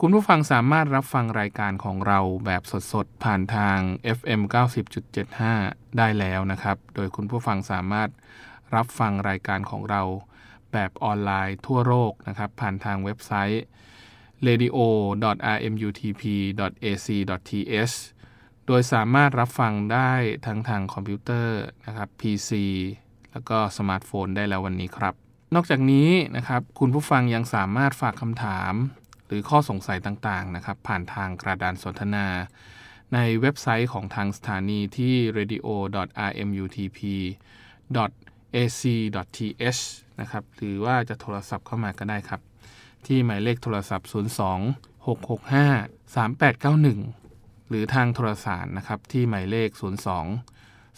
คุณผู้ฟังสามารถรับฟังรายการของเราแบบสดๆ ผ่านทาง FM 90.75 ได้แล้วนะครับ โดยคุณผู้ฟังสามารถรับฟังรายการของเราแบบออนไลน์ทั่วโลกนะครับ ผ่านทางเว็บไซต์ radio.rmutp.ac.th โดยสามารถรับฟังได้ทั้งทางคอมพิวเตอร์นะครับ PC แล้วก็สมาร์ทโฟนได้แล้ววันนี้ครับ นอกจากนี้นะครับ คุณผู้ฟังยังสามารถฝากคำถาม หรือข้อสงสัยต่างๆนะครับผ่านทางกระดานสนทนา ในเว็บไซต์ของทางสถานีที่ radio.rmutp.ac.th นะครับหรือว่าจะโทรศัพท์เข้ามาก็ได้ครับ ที่หมายเลขโทรศัพท์ 02 665 3891 หรือทางโทรสารนะครับที่หมายเลข 02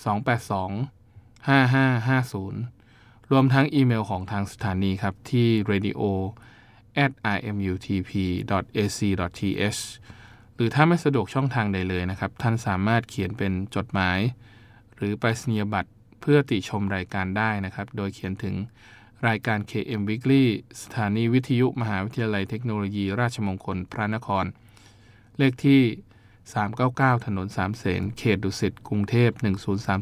282 5550 รวมทั้งอีเมลของทางสถานีครับที่ radio at imutp.ac.th หรือถ้าไม่สะดวกช่องทางใดเลยนะครับ ท่านสามารถเขียนเป็นจดหมาย หรือไปรษณียบัตรเพื่อติชมรายการได้นะครับ โดยเขียนถึงรายการ KM Weekly สถานีวิทยุมหาวิทยาลัยเทคโนโลยีราชมงคลพระนคร เลขที่ 399 ถนนสามเสนเขตดุสิตกรุงเทพ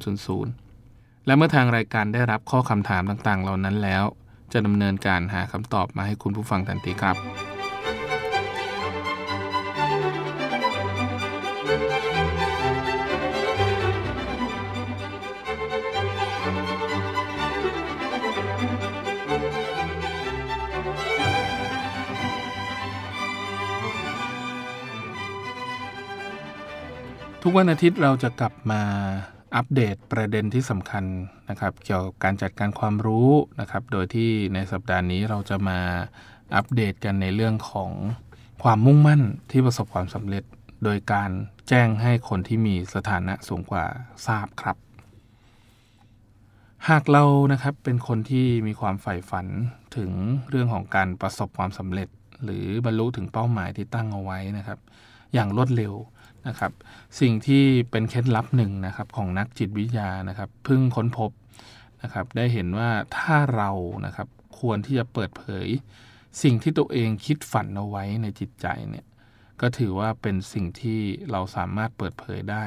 10300 และเมื่อทางรายการได้รับข้อคำถามต่างๆ เหล่านั้นแล้ว จะดำเนินการหาคำตอบมาให้คุณผู้ฟังทันทีครับ ทุกวันอาทิตย์เราจะกลับมา อัปเดตประเด็นที่สำคัญนะครับ เกี่ยวกับการจัดการความรู้นะครับ โดยที่ในสัปดาห์นี้เราจะมาอัปเดตกันในเรื่องของความมุ่งมั่นที่ประสบความสำเร็จ โดยการแจ้งให้คนที่มีสถานะสูงกว่าทราบครับ หากเรานะครับเป็นคนที่มีความใฝ่ฝันถึงเรื่องของการประสบความสำเร็จ หรือบรรลุถึงเป้าหมายที่ตั้งเอาไว้นะครับ อย่างรวดเร็ว นะครับ สิ่งที่เป็นเคล็ดลับหนึ่งนะครับของนักจิตวิทยานะครับเพิ่งค้นพบนะครับ ได้เห็นว่าถ้าเรานะครับควรที่จะเปิดเผย สิ่งที่ตัวเองคิดฝันเอาไว้ในจิตใจเนี่ยก็ถือว่าเป็นสิ่งที่เราสามารถเปิดเผยได้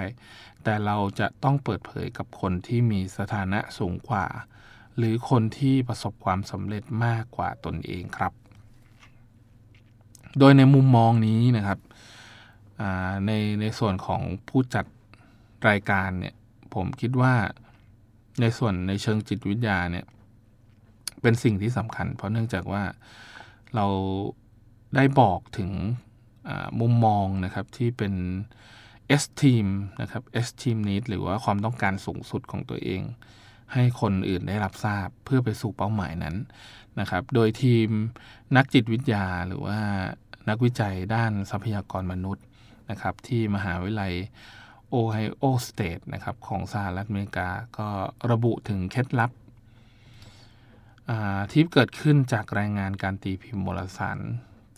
แต่เราจะต้องเปิดเผยกับคนที่มีสถานะสูงกว่า หรือคนที่ประสบความสำเร็จมากกว่าตนเองครับ โดยในมุมมองนี้นะครับ ในในส่วนของผู้จัดรายการเนี่ยผมคิดว่าในส่วนในเชิงจิตวิทยาเนี่ยเป็นสิ่งที่สำคัญ เพราะเนื่องจากว่าเราได้บอกถึงมุมมองนะครับที่เป็น S team นะครับ S team need หรือว่าความต้องการสูงสุดของตัวเอง ให้คนอื่นได้รับทราบเพื่อไปสู่เป้าหมายนั้นนะครับ โดยทีมนักจิตวิทยาหรือว่านักวิจัยด้านทรัพยากรมนุษย์ นะครับที่มหาวิทยาลัยโอไฮโอสเตทนะครับของสหรัฐอเมริกา ก็ระบุถึงเคล็ดลับที่เกิดขึ้นจากรายงานการตีพิมพ์มวารสาร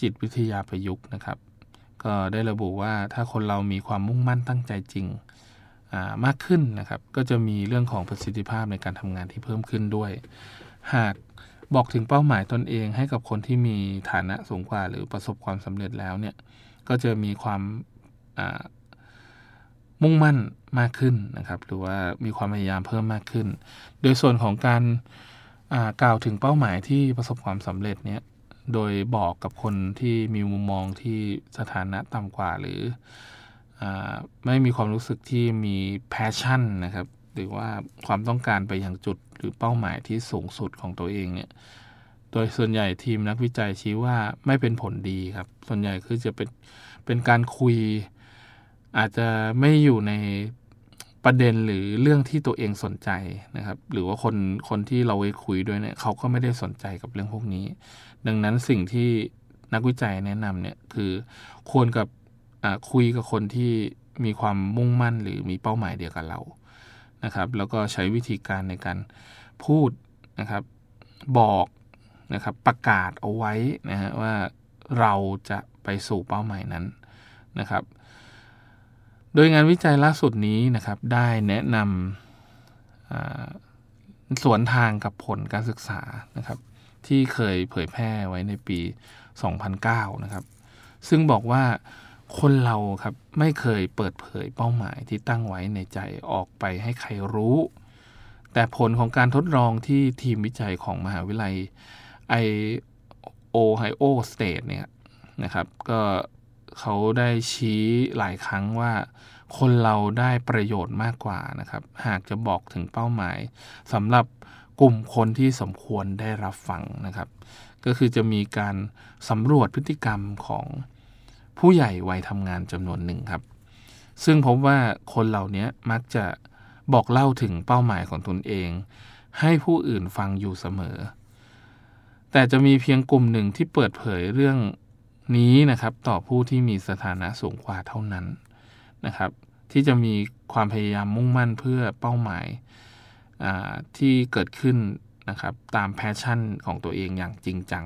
จิตวิทยาประยุกต์นะครับ ก็ได้ระบุว่าถ้าคนเรามีความมุ่งมั่นตั้งใจจริงมากขึ้นนะครับ ก็จะมีเรื่องของประสิทธิภาพในการทำงานที่เพิ่มขึ้นด้วย หากบอกถึงเป้าหมายตนเองให้กับคนที่มีฐานะสูงกว่า หรือประสบความสำเร็จแล้วเนี่ยก็จะมีความ มุ่งมั่นมากขึ้นนะครับ หรือว่ามีความพยายามเพิ่มมากขึ้น โดยส่วนของการกล่าวถึงเป้าหมายที่ประสบความสำเร็จเนี้ยโดยบอกกับคนที่มีมุมมองที่สถานะต่ำกว่า หรืออไม่มีความรู้สึกที่มีแพชชั่นนะครับ หรือว่าความต้องการไปอย่างจุดหรือเป้าหมายที่สูงสุดของตัวเองเนี่ยโดยส่วนใหญ่ทีมนักวิจัยชี้ว่าไม่เป็นผลดีครับ ส่วนใหญ่คือจะเป็นเป็นการคุย อาจจะไม่อยู่ในประเด็นหรือเรื่องที่ตัวเองสนใจนะครับ หรือว่าคนคนที่เราไปคุยด้วยเนี่ยเขาก็ไม่ได้สนใจกับเรื่องพวกนี้ ดังนั้นสิ่งที่นักวิจัยแนะนำเนี่ยคือควรกับคุยกับคนที่มีความมุ่งมั่นหรือมีเป้าหมายเดียวกับเรานะครับ แล้วก็ใช้วิธีการในการพูดนะครับ บอกนะครับประกาศเอาไว้นะฮะว่าเราจะไปสู่เป้าหมายนั้นนะครับ โดยงานวิจัยล่าสุดนี้นะครับได้แนะนำสวนทางกับผลการศึกษานะครับ ที่เคยเผยแพร่ไว้ในปี 2009 นะครับ ซึ่งบอกว่าคนเราครับไม่เคยเปิดเผยเป้าหมายที่ตั้งไว้ในใจออกไปให้ใครรู้ แต่ผลของการทดลองที่ทีมวิจัยของมหาวิทยาลัย Ohio State เนี่ยนะครับ ก็ เขาได้ชี้หลายครั้งว่าคนเราได้ประโยชน์มากกว่านะครับ หากจะบอกถึงเป้าหมายสำหรับกลุ่มคนที่สมควรได้รับฟังนะครับ ก็คือจะมีการสำรวจพฤติกรรมของผู้ใหญ่วัยทำงานจำนวนหนึ่งครับ ซึ่งพบว่าคนเหล่านี้มักจะบอกเล่าถึงเป้าหมายของตนเอง ให้ผู้อื่นฟังอยู่เสมอ แต่จะมีเพียงกลุ่มหนึ่งที่เปิดเผยเรื่อง นี้นะครับต่อผู้ที่มีสถานะสูงกว่าเท่านั้นนะครับ ที่จะมีความพยายามมุ่งมั่นเพื่อเป้าหมายที่เกิดขึ้นนะครับตามแพชชั่นของตัวเองอย่างจริงจัง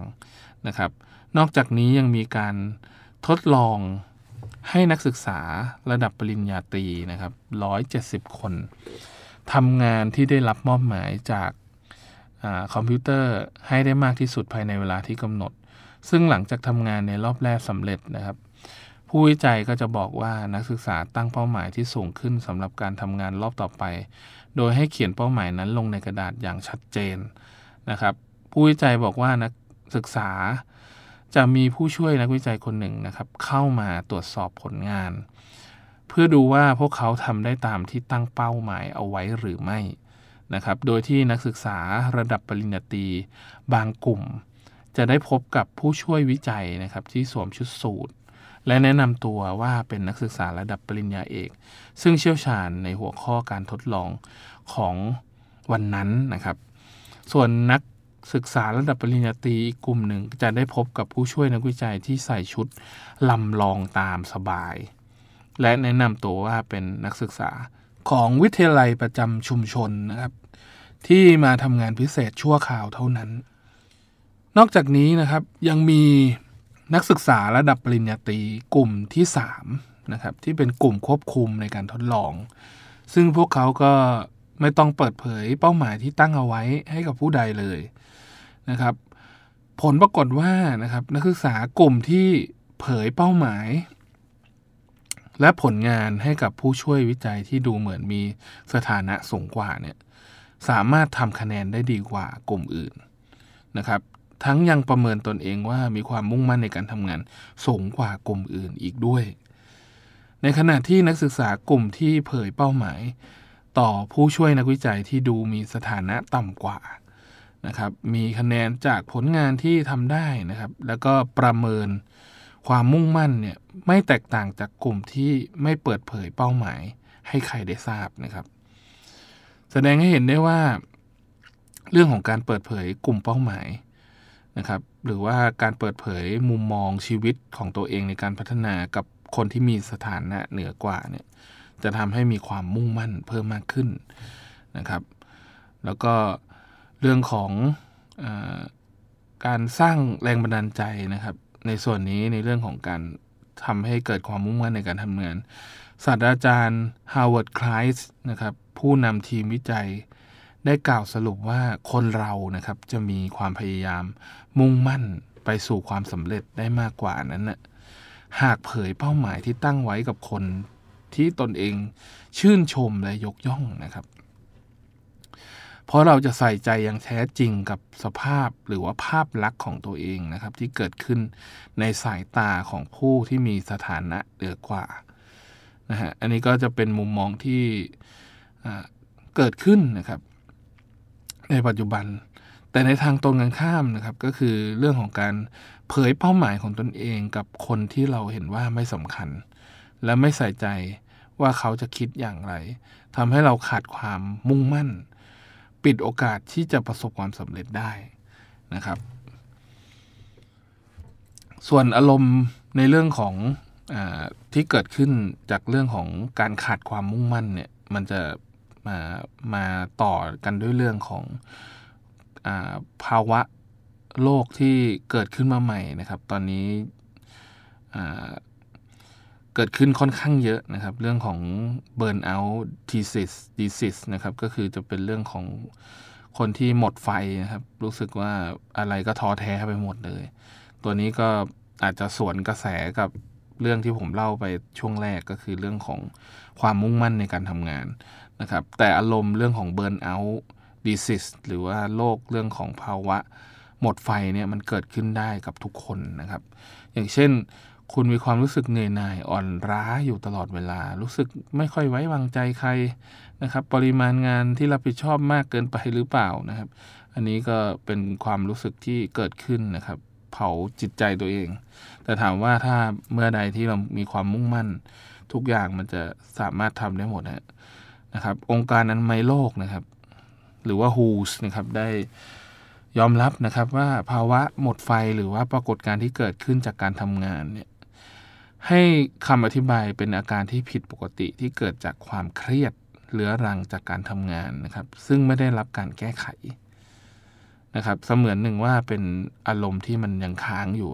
นะครับ นอกจากนี้ยังมีการทดลองให้นักศึกษาระดับปริญญาตรีนะครับ 170 คนทำงานที่ได้รับมอบหมายจากอคอมพิวเตอร์ให้ได้มากที่สุดภายในเวลาที่กำหนด ซึ่งหลังจากทำงานในรอบแรกสำเร็จนะครับ ผู้วิจัยก็จะบอกว่านักศึกษาตั้งเป้าหมายที่สูงขึ้นสำหรับการทำงานรอบต่อไป โดยให้เขียนเป้าหมายนั้นลงในกระดาษอย่างชัดเจนนะครับ ผู้วิจัยบอกว่านักศึกษาจะมีผู้ช่วยนักวิจัยคนหนึ่งนะครับ เข้ามาตรวจสอบผลงาน เพื่อดูว่าพวกเขาทำได้ตามที่ตั้งเป้าหมายเอาไว้หรือไม่นะครับ โดยที่นักศึกษาระดับปริญญาตรีบางกลุ่ม จะได้พบกับผู้ช่วยวิจัยนะครับที่สวมชุดสูทและแนะนำตัวว่าเป็นนักศึกษาระดับปริญญาเอก ซึ่งเชี่ยวชาญในหัวข้อการทดลองของวันนั้นนะครับ ส่วนนักศึกษาระดับปริญญาตรีกกลุ่มหนึ่งจะได้พบกับผู้ช่วยนักวิจัยที่ใส่ชุดลำลองตามสบาย และแนะนำตัวว่าเป็นนักศึกษาของวิทยาลัยประจำชุมชนนะครับ ที่มาทำงานพิเศษชั่วคราวเท่านั้น นอกจากนี้นะครับยังมีนักศึกษาระดับปริญญาตรีกลุ่มที่3นะครับที่เป็นกลุ่มควบคุมในการทดลอง ซึ่งพวกเขาก็ไม่ต้องเปิดเผยเป้าหมายที่ตั้งเอาไว้ให้กับผู้ใดเลยนะครับ ผลปรากฏว่านะครับนักศึกษากลุ่มที่เผยเป้าหมาย และผลงานให้กับผู้ช่วยวิจัยที่ดูเหมือนมีสถานะสูงกว่าเนี่ยสามารถทำคะแนนได้ดีกว่ากลุ่มอื่นนะครับ ทั้งยังประเมินตนเองว่ามีความมุ่งมั่นในการทำงานสูงกว่ากลุ่มอื่นอีกด้วย ในขณะที่นักศึกษากลุ่มที่เผยเป้าหมาย ต่อผู้ช่วยนักวิจัยที่ดูมีสถานะต่ำกว่านะครับ มีคะแนนจากผลงานที่ทำได้นะครับ แล้วก็ประเมินความมุ่งมั่นเนี่ยไม่แตกต่างจากกลุ่มที่ไม่เปิดเผยเป้าหมายให้ใครได้ทราบนะครับ แสดงให้เห็นได้ว่า เรื่องของการเปิดเผยกลุ่มเป้าหมาย นะครับ หรือว่าการเปิดเผยมุมมองชีวิตของตัวเองในการพัฒนากับคนที่มีสถานะเหนือกว่าเนี่ยจะทำให้มีความมุ่งมั่นเพิ่มมากขึ้นนะครับ แล้วก็เรื่องของอการสร้างแรงบันดาลใจนะครับ ในส่วนนี้ในเรื่องของการทำให้เกิดความมุ่งมั่นในการทำงานศาสตราจารย์ Howard Klein นะครับผู้นำทีมวิจัย ได้กล่าวสรุปว่าคนเรานะครับจะมีความพยายาม มุ่งมั่นไปสู่ความสำเร็จได้มากกว่านั้นนะหากเผยเป้าหมายที่ตั้งไว้กับคนที่ตนเองชื่นชมและยกย่องนะครับ เพราะเราจะใส่ใจอย่างแท้จริงกับสภาพหรือว่าภาพลักษณ์ของตัวเองนะครับ ที่เกิดขึ้นในสายตาของผู้ที่มีสถานะเหนือกว่านะฮะอันนี้ก็จะเป็นมุมมองที่เกิดขึ้นนะครับ ในปัจจุบัน แต่ในทางตรงกันข้ามนะครับก็คือเรื่องของการเผยเป้าหมายของตนเองกับคนที่เราเห็นว่าไม่สำคัญ และไม่ใส่ใจว่าเขาจะคิดอย่างไรทำให้เราขาดความมุ่งมั่น ปิดโอกาสที่จะประสบความสำเร็จได้นะครับ ส่วนอารมณ์ในเรื่องของอที่เกิดขึ้นจากเรื่องของการขาดความมุ่งมั่นเนี่ยมันจะ มามาต่อกันด้วยเรื่องของอภาวะโลกที่เกิดขึ้นมาใหม่นะครับ ตอนนี้เกิดขึ้นค่อนข้างเยอะนะครับ เรื่องของ burn out disease disease นะครับ ก็คือจะเป็นเรื่องของคนที่หมดไฟนะครับ รู้สึกว่าอะไรก็ท้อแท้ไปหมดเลย ตัวนี้ก็อาจจะสวนกระแสกับเรื่องที่ผมเล่าไปช่วงแรกก็คือเรื่องของความมุ่งมั่นในการทำงาน นะครับแต่อารมณ์เรื่องของ burn out disease หรือว่าโรคเรื่องของภาวะ หมดไฟเนี่ยมันเกิดขึ้นได้กับทุกคนนะครับ อย่างเช่น คุณมีความรู้สึกเหนื่อยหน่ายอ่อนล้าอยู่ตลอดเวลา รู้สึกไม่ค่อยไว้วางใจใครนะครับ ปริมาณงานที่รับผิดชอบมากเกินไปหรือเปล่านะครับ อันนี้ก็เป็นความรู้สึกที่เกิดขึ้นนะครับ เผาจิตใจตัวเอง แต่ถามว่าถ้าเมื่อใดที่เรามีความมุ่งมั่น ทุกอย่างมันจะสามารถทำได้หมดนะ ครับ องค์การอนามัยโลกนะครับ หรือว่า WHO นะครับได้ยอมรับนะครับว่าภาวะหมดไฟหรือว่าปรากฏการณ์ที่เกิดขึ้นจากการทำงานเนี่ยให้คำอธิบายเป็นอาการที่ผิดปกติที่เกิดจากความเครียดเรื้อรังจากการทำงานนะครับ ซึ่งไม่ได้รับการแก้ไขนะครับ เสมือนหนึ่งว่าเป็นอารมณ์ที่มันยังค้างอยู่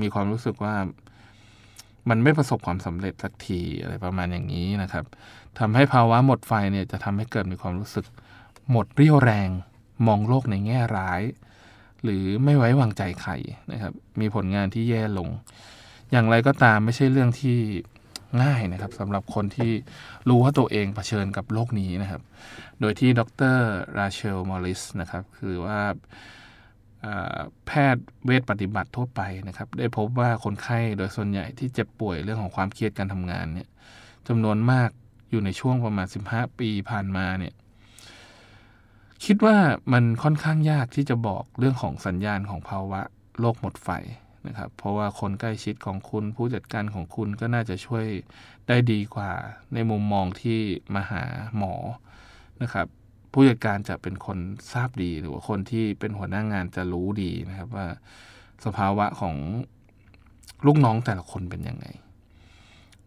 มีความรู้สึกว่ามันไม่ประสบความสำเร็จสักทีอะไรประมาณอย่างนี้นะครับ ทำให้ภาวะหมดไฟเนี่ยจะทำให้เกิดมีความรู้สึก หมดเรี่ยวแรง มองโลกในแง่ร้าย หรือไม่ไว้วางใจใครนะครับ มีผลงานที่แย่ลง อย่างไรก็ตามไม่ใช่เรื่องที่ง่ายนะครับสำหรับคนที่รู้ว่าตัวเองเผชิญกับโลกนี้นะครับ โดยที่ดรราเชลมอริสนะครับ คือว่าแพทย์เวชปฏิบัติทั่วไปนะครับ ได้พบว่าคนไข้โดยส่วนใหญ่ที่เจ็บป่วยเรื่องของความเครียดการทำงานเนี่ยจำนวนมาก อยู่ในช่วงประมาณ 15 ปีผ่านมาเนี่ยคิดว่ามันค่อนข้างยากที่จะบอกเรื่องของสัญญาณของภาวะโรคหมดไฟนะครับ เพราะว่าคนใกล้ชิดของคุณผู้จัดการของคุณก็น่าจะช่วยได้ดีกว่าในมุมมองที่มาหาหมอนะครับ ผู้จัดการจะเป็นคนทราบดีหรือว่าคนที่เป็นหัวหน้างงานจะรู้ดีนะครับว่าสภาวะของลูกน้องแต่ละคนเป็นยังไง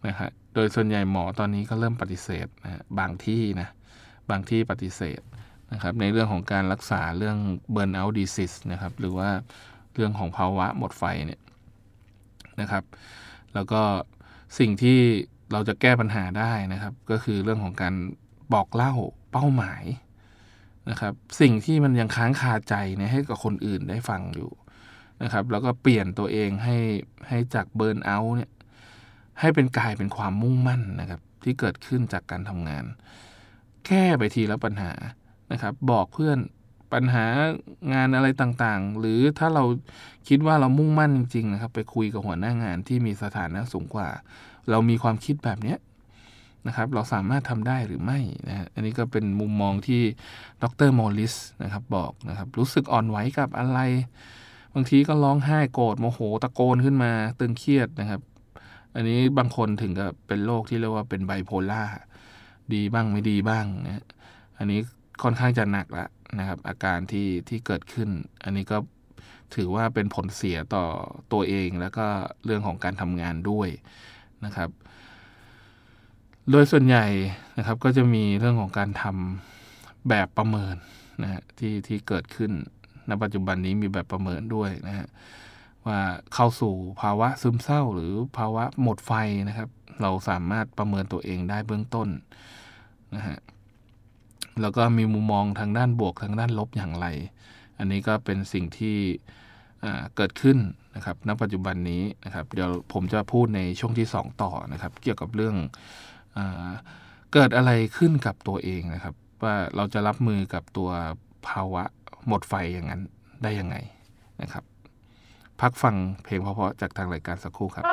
นะฮะโดยส่วนใหญ่หมอตอนนี้ก็เริ่มปฏิเสธนะบางที่นะบางที่ปฏิเสธนะครับในเรื่องของการรักษาเรื่อง burn out disease นะครับหรือว่าเรื่องของภาวะหมดไฟเนี่ยนะครับ แล้วก็สิ่งที่เราจะแก้ปัญหาได้นะครับ ก็คือเรื่องของการบอกเล่าเป้าหมายนะครับสิ่งที่มันยังค้างคาใจเนี่ยให้กับคนอื่นได้ฟังอยู่นะครับแล้วก็เปลี่ยนตัวเองให้ให้จากเบิร์นเอาเนี่ย ให้เป็นกายเป็นความมุ่งมั่นนะครับ ที่เกิดขึ้นจากการทำงานแก้ไปทีละปัญหานะครับ บอกเพื่อนปัญหางานอะไรต่างๆ หรือถ้าเราคิดว่าเรามุ่งมั่นจริงๆนะครับไปคุยกับหัวหน้างานที่มีสถานะสูงกว่า เรามีความคิดแบบนี้นะครับ เราสามารถทำได้หรือไม่นะอันนี้ก็เป็นมุมมองที่ดรมอริสนะครับบอกนะครับ รู้สึกอ่อนไหวกับอะไร บางทีก็ร้องไห้โกรธโมโหตะโกนขึ้นมา ตึงเครียดนะครับ อันนี้บางคนถึงกับเป็นโรคที่เรียกว่าเป็นไบโพล่าดีบ้างไม่ดีบ้างนะอันนี้ค่อนข้างจะหนักละนะครับ อาการที่ที่เกิดขึ้น อันนี้ก็ถือว่าเป็นผลเสียต่อตัวเองแล้วก็เรื่องของการทำงานด้วยนะครับ โดยส่วนใหญ่นะครับก็จะมีเรื่องของการทำแบบประเมินนะฮะที่ที่เกิดขึ้นณปัจจุบันนี้มีแบบประเมินด้วยนะฮะ ว่าเข้าสู่ภาวะซึมเศร้าหรือภาวะหมดไฟนะครับ เราสามารถประเมินตัวเองได้เบื้องต้นนะฮะแล้วก็มีมุมมองทางด้านบวกทางด้านลบอย่างไร อันนี้ก็เป็นสิ่งที่เกิดขึ้นนะครับณปัจจุบันนี้นะครับ เดี๋ยวผมจะพูดในช่วงที่ 2 ต่อนะครับ เกี่ยวกับเรื่องอเกิดอะไรขึ้นกับตัวเองนะครับ ว่าเราจะรับมือกับตัวภาวะหมดไฟอย่างนั้นได้ยังไงนะครับ พักฟังเพลงเพราะๆจากทางรายการสักครู่ครับ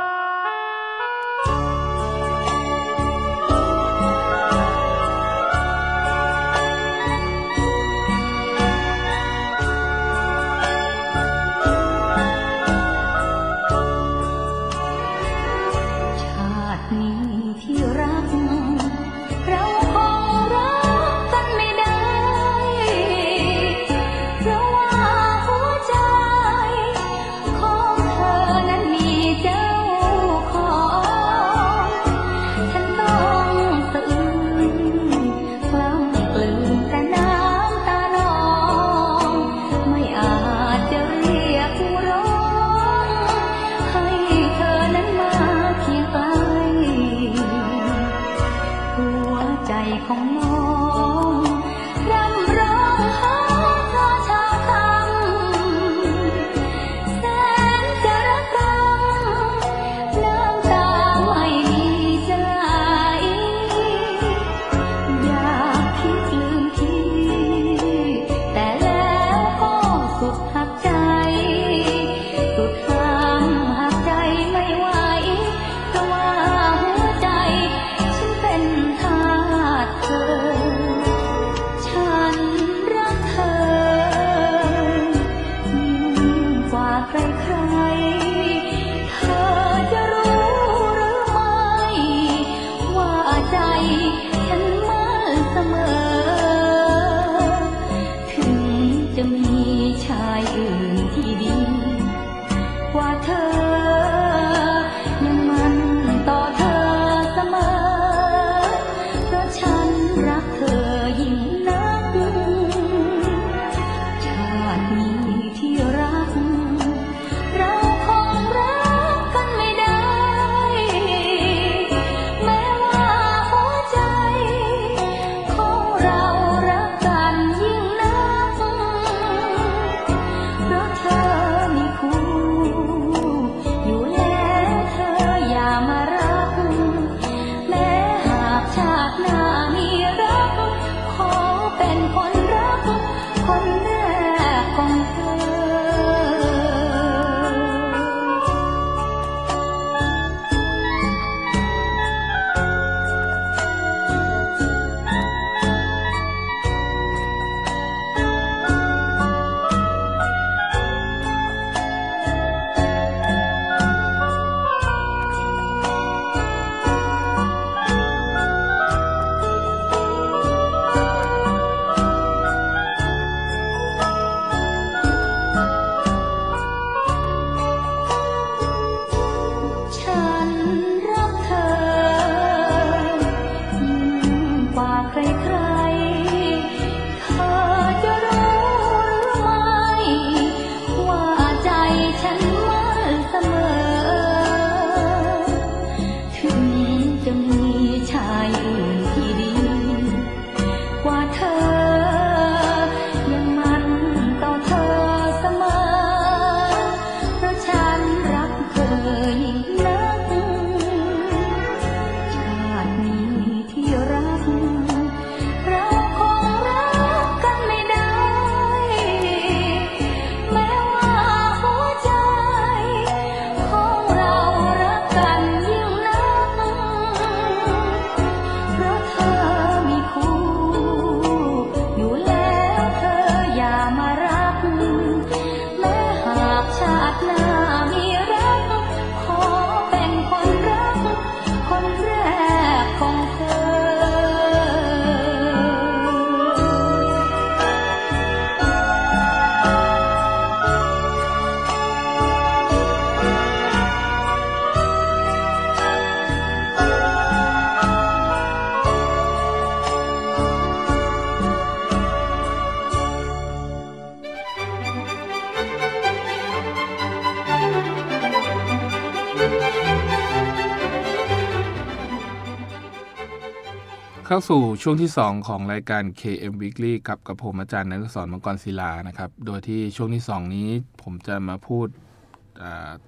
เข้าสู่ช่วงที่ 2 ของรายการ KM Weekly กับกับผมอาจารย์นฤศรมังกรศิลานะครับ โดยที่ช่วงที่ 2 นี้ผมจะมาพูด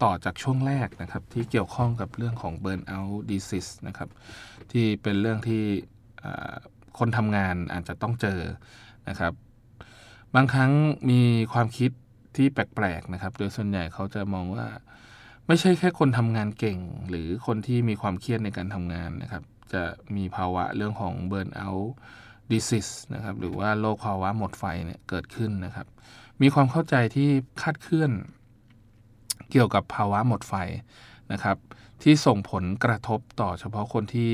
ต่อจากช่วงแรกนะครับ ที่เกี่ยวข้องกับเรื่องของ Burnout Disease นะครับ ที่เป็นเรื่องที่คนทำงานอาจจะต้องเจอนะครับ บางครั้งมีความคิดที่แปลกๆนะครับ โดยส่วนใหญ่เขาจะมองว่า ไม่ใช่แค่คนทำงานเก่ง หรือคนที่มีความเครียดในการทำงานนะครับ จะมีภาวะเรื่องของเบิร์นเอาท์ดิซิสนะครับหรือว่าโรคภาวะหมดไฟเนี่ยเกิดขึ้นนะครับ มีความเข้าใจที่คาดเคลื่อนเกี่ยวกับภาวะหมดไฟนะครับ ที่ส่งผลกระทบต่อเฉพาะคนที่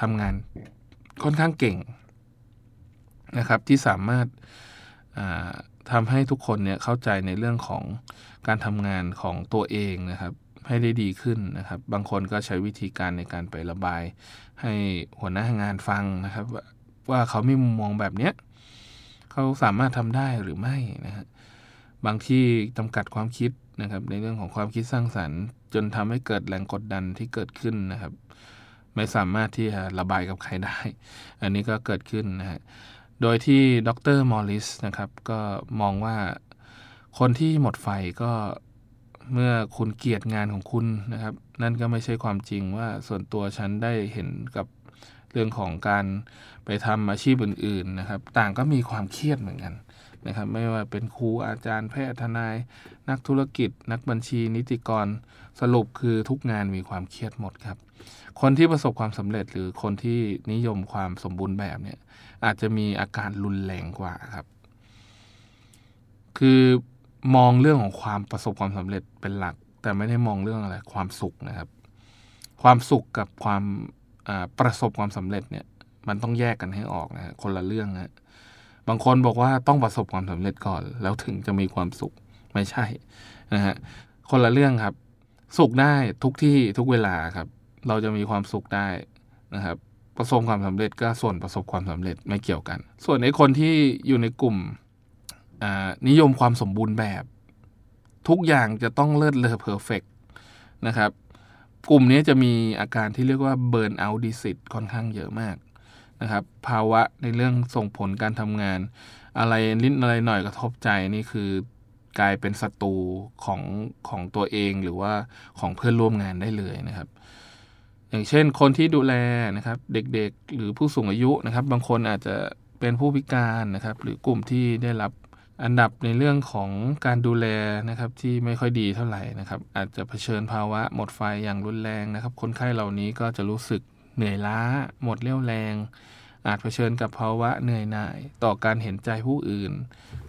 ทำงานค่อนข้างเก่งนะครับ ที่สามารถทำให้ทุกคนเนี่ยเข้าใจในเรื่องของการทำงานของตัวเองนะครับ ให้ได้ดีขึ้นนะครับ บางคนก็ใช้วิธีการในการไประบาย ให้หัวหน้างานฟังนะครับ ว่าเขามีมุมมองแบบเนี้ยเขาสามารถทำได้หรือไม่นะฮะบางที่จำกัดความคิดนะครับ ในเรื่องของความคิดสร้างสรรค์ จนทำให้เกิดแรงกดดันที่เกิดขึ้นนะครับ ไม่สามารถที่จะระบายกับใครได้ อันนี้ก็เกิดขึ้นนะฮะโดยที่ดรมอริสนะครับ ก็มองว่าคนที่หมดไฟก็ เมื่อคุณเกลียดงานของคุณนะครับ นั่นก็ไม่ใช่ความจริงว่าส่วนตัวฉันได้เห็นกับเรื่องของการไปทำอาชีพอื่น ๆนะครับ ต่างก็มีความเครียดเหมือนกันนะครับ ไม่ว่าเป็นครูอาจารย์แพทย์ทนาย นักธุรกิจ นักบัญชี นิติกรสรุปคือทุกงานมีความเครียดหมดครับ คนที่ประสบความสำเร็จหรือคนที่นิยมความสมบูรณ์แบบเนี่ยอาจจะมีอาการรุนแรงกว่าครับ คือ มองเรื่องของความประสบความสำเร็จเป็นหลัก แต่ไม่ได้มองเรื่องอะไรความสุขนะครับ ความสุขกับความประสบความสำเร็จเนี่ย มันต้องแยกกันให้ออกนะคนละเรื่องนะบางคนบอกว่าต้องประสบความสำเร็จก่อน แล้วถึงจะมีความสุขไม่ใช่นะฮะคนละเรื่องครับ สุขได้ทุกที่ทุกเวลาครับ เราจะมีความสุขได้นะครับ ประสบความสำเร็จก็ส่วนประสบความสำเร็จไม่เกี่ยวกัน ส่วนในคนที่อยู่ในกลุ่ม นิยมความสมบูรณ์แบบ ทุกอย่างจะต้องเลิศเลอ perfect นะครับ กลุ่มนี้จะมีอาการที่เรียกว่า burnout disease ค่อนข้างเยอะมากนะครับ ภาวะในเรื่องส่งผลการทำงาน อะไรนิดอะไรหน่อยกระทบใจนี่คือกลายเป็นศัตรูของของตัวเองหรือว่าของเพื่อนร่วมงานได้เลยนะครับ อย่างเช่นคนที่ดูแลนะครับ เด็กๆ หรือผู้สูงอายุนะครับ บางคนอาจจะเป็นผู้พิการนะครับ หรือกลุ่มที่ได้รับ อันดับในเรื่องของการดูแลนะครับที่ไม่ค่อยดีเท่าไหร่นะครับ อาจจะเผชิญภาวะหมดไฟอย่างรุนแรงนะครับ คนไข้เหล่านี้ก็จะรู้สึกเหนื่อยล้า หมดเรี่ยวแรง อาจเผชิญกับภาวะเหนื่อยหน่าย ต่อการเห็นใจผู้อื่น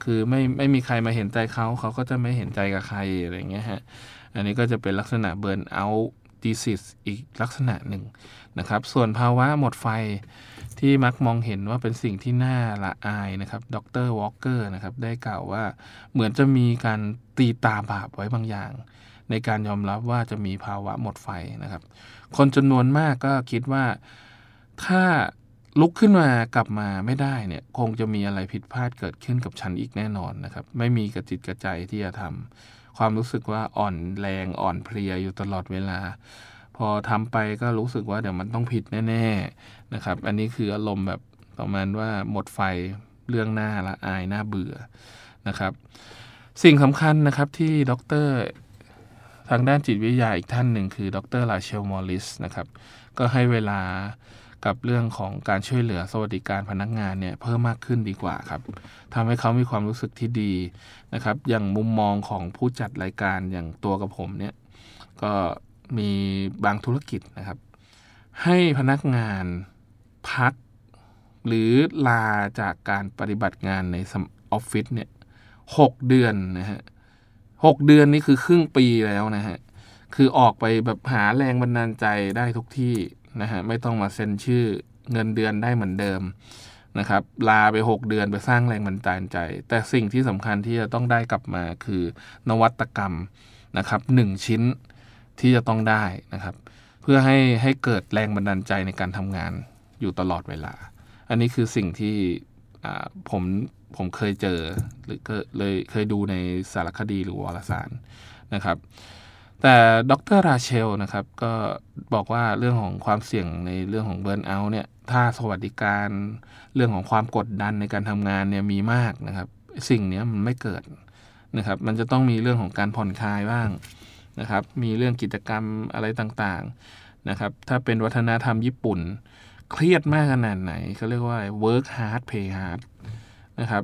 คือไม่ไม่มีใครมาเห็นใจเขาเขาก็จะไม่เห็นใจกับใครอะไรเงี้ยฮะอันนี้ก็จะเป็นลักษณะ burnout disease อีกลักษณะหนึ่งนะครับ ส่วนภาวะหมดไฟ ที่มักมองเห็นว่าเป็นสิ่งที่น่าละอายนะครับ ดรวอลเกอร์นะครับได้กล่าวว่าเหมือนจะมีการตีตราบาปไว้บางอย่าง ในการยอมรับว่าจะมีภาวะหมดไฟนะครับ คนจำนวนมากก็คิดว่าถ้าลุกขึ้นมากลับมาไม่ได้เนี่ยคงจะมีอะไรผิดพลาดเกิดขึ้นกับฉันอีกแน่นอนนะครับ ไม่มีกระจิตกระใจที่จะทำความรู้สึกว่าอ่อนแรงอ่อนเพลียอยู่ตลอดเวลา พอทำไปก็รู้สึกว่าเดี๋ยวมันต้องผิดแน่ๆนะครับ อันนี้คืออารมณ์แบบประมาณว่าหมดไฟเรื่องหน้าละอายหน้าเบื่อนะครับ สิ่งสำคัญนะครับที่ดรทางด้านจิตวิทยาอีกท่านหนึ่งคือ ดรลาเชลมอริสนะครับ ก็ให้เวลากับเรื่องของการช่วยเหลือสวัสดิการพนักงานเนี่ยเพิ่มมากขึ้นดีกว่าครับทำให้เขามีความรู้สึกที่ดีนะครับ อย่างมุมมองของผู้จัดรายการอย่างตัวกับผมเนี่ย ก็ มีบางธุรกิจนะครับ ให้พนักงานพัก หรือลาจากการปฏิบัติงานในออฟฟิศเนี่ยหกเดือนนะฮะหกเดือนนี่คือครึ่งปีแล้วนะฮะคือออกไปแบบหาแรงบันดาลใจได้ทุกที่นะฮะไม่ต้องมาเซ็นชื่อเงินเดือนได้เหมือนเดิมนะครับ ลาไป 6 เดือนไปสร้างแรงบันดาลใจ แต่สิ่งที่สำคัญที่จะต้องได้กลับมาคือนวัตกรรมนะครับหนึ่งชิ้น ที่จะต้องได้นะครับ เพื่อให้ให้เกิดแรงบันดาลใจในการทำงานอยู่ตลอดเวลา อันนี้คือสิ่งที่ผมผมเคยเจอหรือเลยเคยดูในสารคดีหรือวารสารนะครับ แต่ดรราเชลนะครับก็บอกว่าเรื่องของความเสี่ยงในเรื่องของเบิร์นเอาเนี่ยถ้าสวัสดิการเรื่องของความกดดันในการทำงานเนี่ยมีมากนะครับ สิ่งนี้มันไม่เกิดนะครับ มันจะต้องมีเรื่องของการผ่อนคลายบ้าง นะครับ มีเรื่องกิจกรรมอะไรต่างๆนะครับ ถ้าเป็นวัฒนธรรมญี่ปุ่น เครียดมากขนาดไหนเขาเรียกว่า work hard play hard นะครับ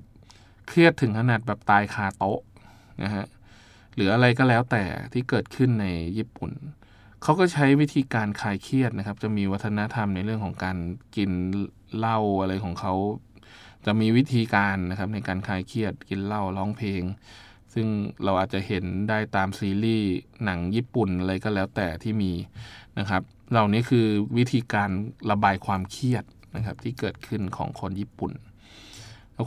เครียดถึงขนาดแบบตายคาโต๊ะนะฮะหรืออะไรก็แล้วแต่ที่เกิดขึ้นในญี่ปุ่นเขาก็ใช้วิธีการคลายเครียดนะครับ จะมีวัฒนธรรมในเรื่องของการกินเหล้าอะไรของเขาจะมีวิธีการนะครับในการคลายเครียดกินเหล้าร้องเพลง ซึ่งเราอาจจะเห็นได้ตามซีรีส์หนังญี่ปุ่นอะไรก็แล้วแต่ที่มีนะครับ เหล่านี้คือวิธีการระบายความเครียดนะครับ ที่เกิดขึ้นของคนญี่ปุ่น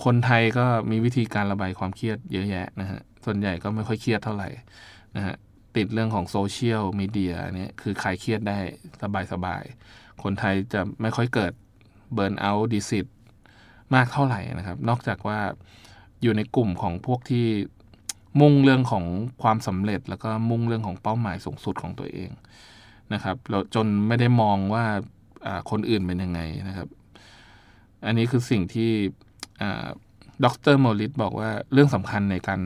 คนไทยก็มีวิธีการระบายความเครียดเยอะแยะนะฮะส่วนใหญ่ก็ไม่ค่อยเครียดเท่าไหร่นะฮะติดเรื่องของโซเชียลมีเดียเนี่ยคือคลายเครียดได้สบายสบายๆคนไทยจะไม่ค่อยเกิดเบิร์นเอาท์ดิสิตมากเท่าไหร่นะครับ นอกจากว่าอยู่ในกลุ่มของพวกที่ มุ่งเรื่องของความสำเร็จ แล้วก็มุ่งเรื่องของเป้าหมายสูงสุดของตัวเองนะครับเราจนไม่ได้มองว่าคนอื่นเป็นยังไงนะครับ อันนี้คือสิ่งที่ด็อกเตอรโมลิสบอกว่าเรื่องสำคัญในการ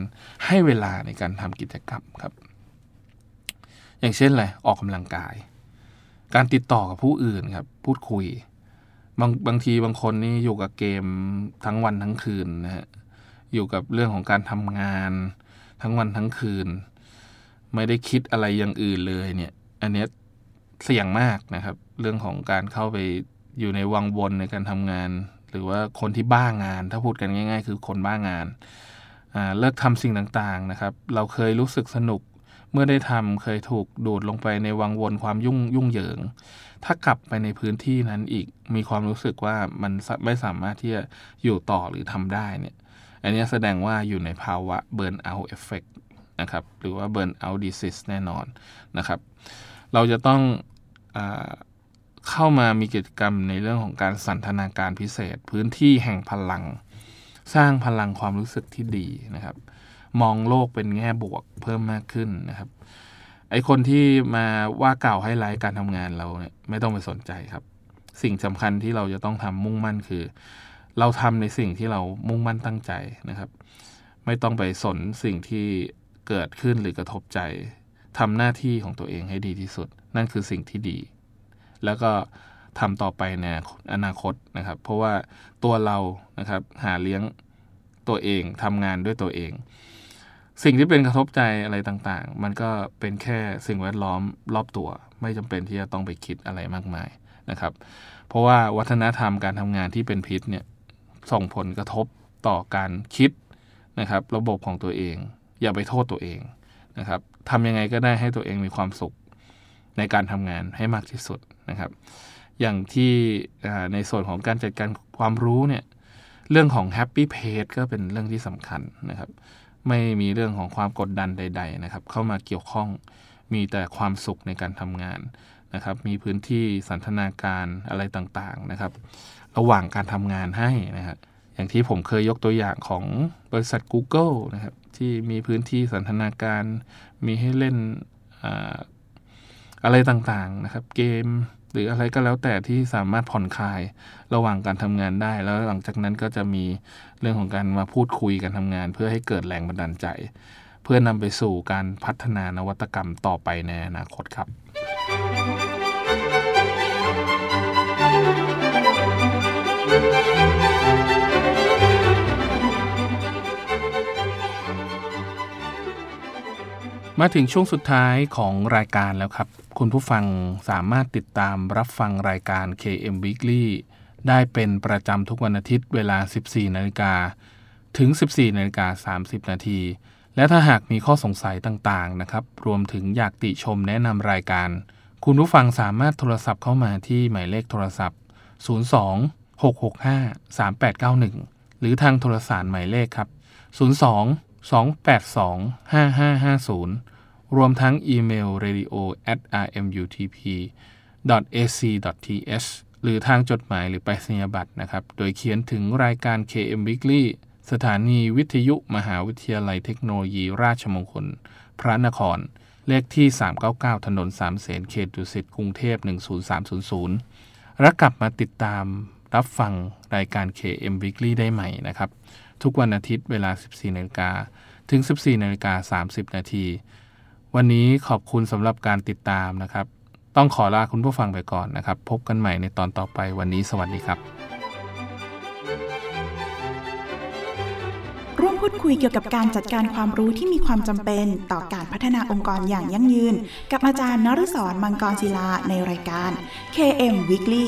ให้เวลาในการทำกิจกรรมครับ อย่างเช่นอะไรออกกำลังกาย การติดต่อกับผู้อื่นครับ พูดคุย บางบางทีบางคนนี่อยู่กับเกมทั้งวันทั้งคืนนะฮะอยู่กับเรื่องของการทำงาน ทั้งวันทั้งคืน ไม่ได้คิดอะไรอย่างอื่นเลยเนี่ย อันนี้เสี่ยงมากนะครับ เรื่องของการเข้าไปอยู่ในวังวนในการทำงาน หรือว่าคนที่บ้างาน ถ้าพูดกันง่าย ๆ คือคนบ้างานเลิกทำสิ่งต่างๆนะครับ เราเคยรู้สึกสนุกเมื่อได้ทำเคยถูกดูดลงไปในวังวนความยุ่งยุ่งเหยิง ถ้ากลับไปในพื้นที่นั้นอีกมีความรู้สึกว่ามันไม่สามารถที่จะอยู่ต่อหรือทำได้เนี่ย อันนี้แสดงว่าอยู่ในภาวะ burn out effect นะครับหรือว่า burn out disease แน่นอนนะครับ เราจะต้องอเข้ามามีกิจกรรมในเรื่องของการสันทนาการพิเศษ พื้นที่แห่งพลัง สร้างพลังความรู้สึกที่ดีนะครับ มองโลกเป็นแง่บวกเพิ่มมากขึ้นนะครับไอคนที่มาว่าเก่าให้ไลฟ์การทำงานเราเนี่ยไม่ต้องไปสนใจครับ สิ่งสำคัญที่เราจะต้องทำมุ่งมั่นคือ เราทำในสิ่งที่เรามุ่งมั่นตั้งใจนะครับ ไม่ต้องไปสนสิ่งที่เกิดขึ้นหรือกระทบใจทำหน้าที่ของตัวเองให้ดีที่สุด นั่นคือสิ่งที่ดี แล้วก็ทำต่อไปในอนาคตนะครับ เพราะว่าตัวเรานะครับหาเลี้ยงตัวเองทำงานด้วยตัวเอง สิ่งที่เป็นกระทบใจอะไรต่างๆ มันก็เป็นแค่สิ่งแวดล้อมรอบตัว ไม่จำเป็นที่จะต้องไปคิดอะไรมากมายนะครับ เพราะว่าวัฒนธรรมการทำงานที่เป็นพิษเนี่ย ส่งผลกระทบต่อการคิดนะครับ ระบบของตัวเอง อย่าไปโทษตัวเองนะครับทำยังไงก็ได้ให้ตัวเองมีความสุขในการทำงานให้มากที่สุดนะครับ อย่างที่ในส่วนของการจัดการความรู้เนี่ยเรื่องของ Happy Page ก็เป็นเรื่องที่สำคัญนะครับ ไม่มีเรื่องของความกดดันใด ๆ นะครับ เข้ามาเกี่ยวข้องมีแต่ความสุขในการทำงานนะครับ มีพื้นที่สันทนาการอะไรต่างๆนะครับ ระหว่างการทำงานให้นะครับอย่างที่ผมเคยยกตัวอย่างของบริษัท Google นะครับที่มีพื้นที่สันทนาการ มีให้เล่นอะไรต่างๆนะครับ เกมหรืออะไรก็แล้วแต่ที่สามารถผ่อนคลายระหว่างการทำงานได้ แล้วหลังจากนั้นก็จะมีเรื่องของการมาพูดคุยกันทำงาน เพื่อให้เกิดแรงบันดาลใจ เพื่อนำไปสู่การพัฒนานวัตกรรมต่อไปในอนาคตครับ มาถึงช่วงสุดท้ายของรายการแล้วครับ คุณผู้ฟังสามารถติดตามรับฟังรายการ KM Weekly ได้เป็นประจำทุกวันอาทิตย์เวลา 14นาฬิกาถึง 14นาฬิกา30 นาที และถ้าหากมีข้อสงสัยต่างๆนะครับ รวมถึงอยากติชมแนะนำรายการ คุณผู้ฟังสามารถโทรศัพท์เข้ามาที่หมายเลขโทรศัพท์ 02 665 3891 หรือทางโทรศัพท์หมายเลขครับ 02 282 5550 รวมทั้งอีเมล radio at rmutp ac th หรือทางจดหมายหรือไปรษณียบัตรนะครับ โดยเขียนถึงรายการ KM Weekly สถานีวิทยุมหาวิทยาลัยเทคโนโลยีราชมงคล พระนคร เลขที่ 399 ถนนสามเสนเขตดุสิตกรุงเทพ 10300 และกลับมาติดตามรับฟังรายการ KM Weekly ได้ใหม่นะครับ ทุกวันอาทิตย์เวลา 14นาฬิกาถึง 14นาฬิกา30 นาที วันนี้ขอบคุณสำหรับการติดตามนะครับ ต้องขอลาคุณผู้ฟังไปก่อนนะครับ พบกันใหม่ในตอนต่อไปวันนี้สวัสดีครับร่วมพูดคุยเกี่ยวกับการจัดการความรู้ที่มีความจำเป็นต่อการพัฒนาองค์กรอย่างยั่งยืน กับอาจารย์นฤศรมังกรศิลาในรายการ KM Weekly